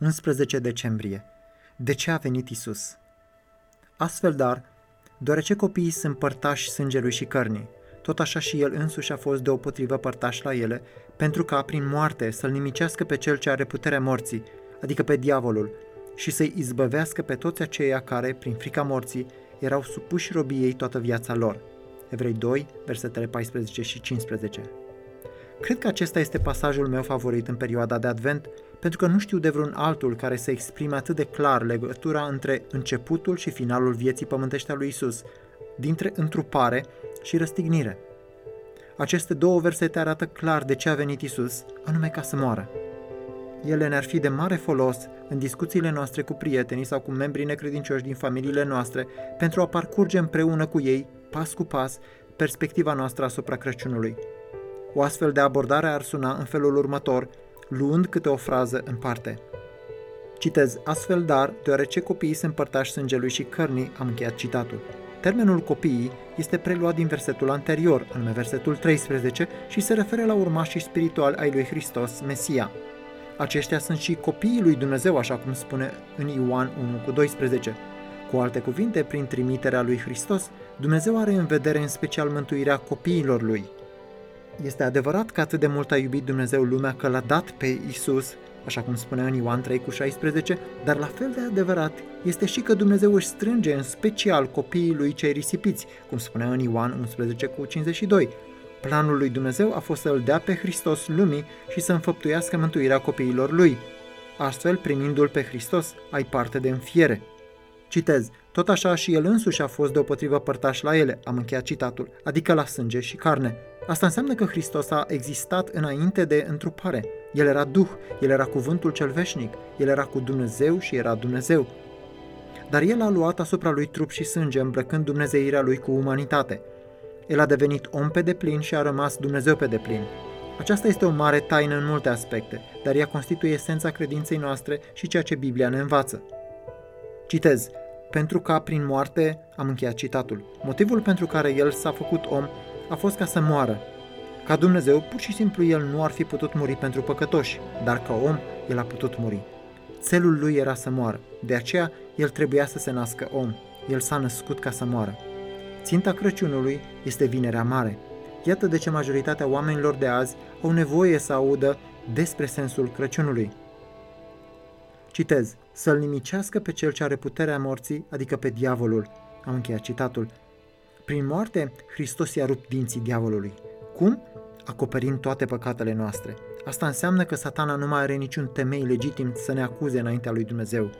11 decembrie. De ce a venit Isus? Astfel, dar, deoarece copiii sunt părtași sângelui și cărnii, tot așa și el însuși a fost deopotrivă părtaș la ele, pentru ca, prin moarte, să-l nimicească pe cel ce are puterea morții, adică pe diavolul, și să-i izbăvească pe toți aceia care, prin frica morții, erau supuși robiei toată viața lor. Evrei 2, versetele 14 și 15. Cred că acesta este pasajul meu favorit în perioada de Advent, pentru că nu știu de vreun altul care să exprime atât de clar legătura între începutul și finalul vieții pământești a lui Isus, dintre întrupare și răstignire. Aceste două versete arată clar de ce a venit Isus, anume ca să moară. Ele ne-ar fi de mare folos în discuțiile noastre cu prietenii sau cu membrii necredincioși din familiile noastre pentru a parcurge împreună cu ei, pas cu pas, perspectiva noastră asupra Crăciunului. O astfel de abordare ar suna în felul următor, luând câte o frază în parte. Citez astfel, dar, deoarece copiii se împărtași sângelui și cărnii, am încheiat citatul. Termenul copiii este preluat din versetul anterior, anume versetul 13, și se referă la urmașii spirituali ai lui Hristos, Mesia. Aceștia sunt și copiii lui Dumnezeu, așa cum spune în Ioan 1 cu 12. Cu alte cuvinte, prin trimiterea lui Hristos, Dumnezeu are în vedere în special mântuirea copiilor lui – este adevărat că atât de mult a iubit Dumnezeu lumea că l-a dat pe Isus, așa cum spunea în Ioan 3 cu 16, dar la fel de adevărat este și că Dumnezeu își strânge în special copiii lui cei risipiți, cum spunea în Ioan 11 cu 52. Planul lui Dumnezeu a fost să-L dea pe Hristos lumii și să înfăptuiască mântuirea copiilor lui. Astfel, primindu-L pe Hristos, ai parte de înfiere. Citez, tot așa și el însuși a fost deopotrivă părtaș la ele, am încheiat citatul, adică la sânge și carne. Asta înseamnă că Hristos a existat înainte de întrupare. El era Duh, El era cuvântul cel veșnic, El era cu Dumnezeu și era Dumnezeu. Dar El a luat asupra lui trup și sânge, îmbrăcând dumnezeirea lui cu umanitate. El a devenit om pe deplin și a rămas Dumnezeu pe deplin. Aceasta este o mare taină în multe aspecte, dar ea constituie esența credinței noastre și ceea ce Biblia ne învață. Citez, pentru ca prin moarte, am încheiat citatul, motivul pentru care el s-a făcut om a fost ca să moară. Ca Dumnezeu, pur și simplu el nu ar fi putut muri pentru păcătoși, dar ca om, el a putut muri. Țelul lui era să moară, de aceea el trebuia să se nască om. El s-a născut ca să moară. Ținta Crăciunului este vinerea mare. Iată de ce majoritatea oamenilor de azi au nevoie să audă despre sensul Crăciunului. Citez, să-l nimicească pe cel ce are puterea morții, adică pe diavolul. Am încheiat citatul. Prin moarte, Hristos i-a rupt dinții diavolului. Cum? Acoperind toate păcatele noastre. Asta înseamnă că satana nu mai are niciun temei legitim să ne acuze înaintea lui Dumnezeu.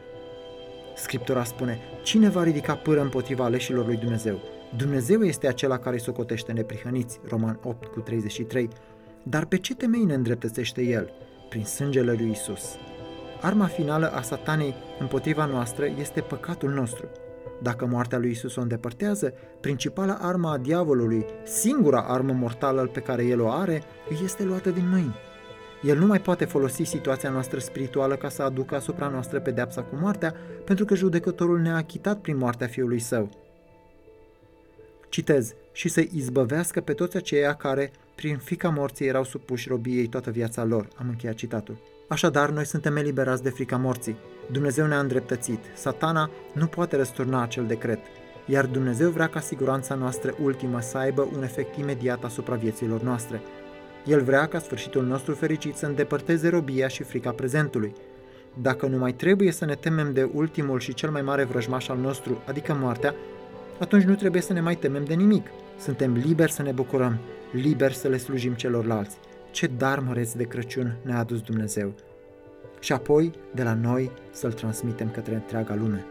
Scriptura spune, cine va ridica pâră împotriva aleșilor lui Dumnezeu? Dumnezeu este acela care îi socotește neprihăniți, Roman 8 cu 33. Dar pe ce temei ne îndreptățește El? Prin sângele lui Isus. Arma finală a satanei împotriva noastră este păcatul nostru. Dacă moartea lui Isus o îndepărtează, principala armă a diavolului, singura armă mortală pe care el o are, îi este luată din mâini. El nu mai poate folosi situația noastră spirituală ca să aducă asupra noastră pedeapsa cu moartea, pentru că judecătorul ne-a achitat prin moartea fiului său. Citez, și să izbăvească pe toți aceia care, prin fica morții, erau supuși robiei toată viața lor. Am încheiat citatul. Așadar, noi suntem eliberați de frica morții. Dumnezeu ne-a îndreptățit. Satana nu poate răsturna acel decret, iar Dumnezeu vrea ca siguranța noastră ultimă să aibă un efect imediat asupra vieților noastre. El vrea ca sfârșitul nostru fericit să îndepărteze robia și frica prezentului. Dacă nu mai trebuie să ne temem de ultimul și cel mai mare vrăjmaș al nostru, adică moartea, atunci nu trebuie să ne mai temem de nimic. Suntem liberi să ne bucurăm, liberi să le slujim celorlalți ce dar măreț de Crăciun ne-a adus Dumnezeu și apoi de la noi să-l transmitem către întreaga lume.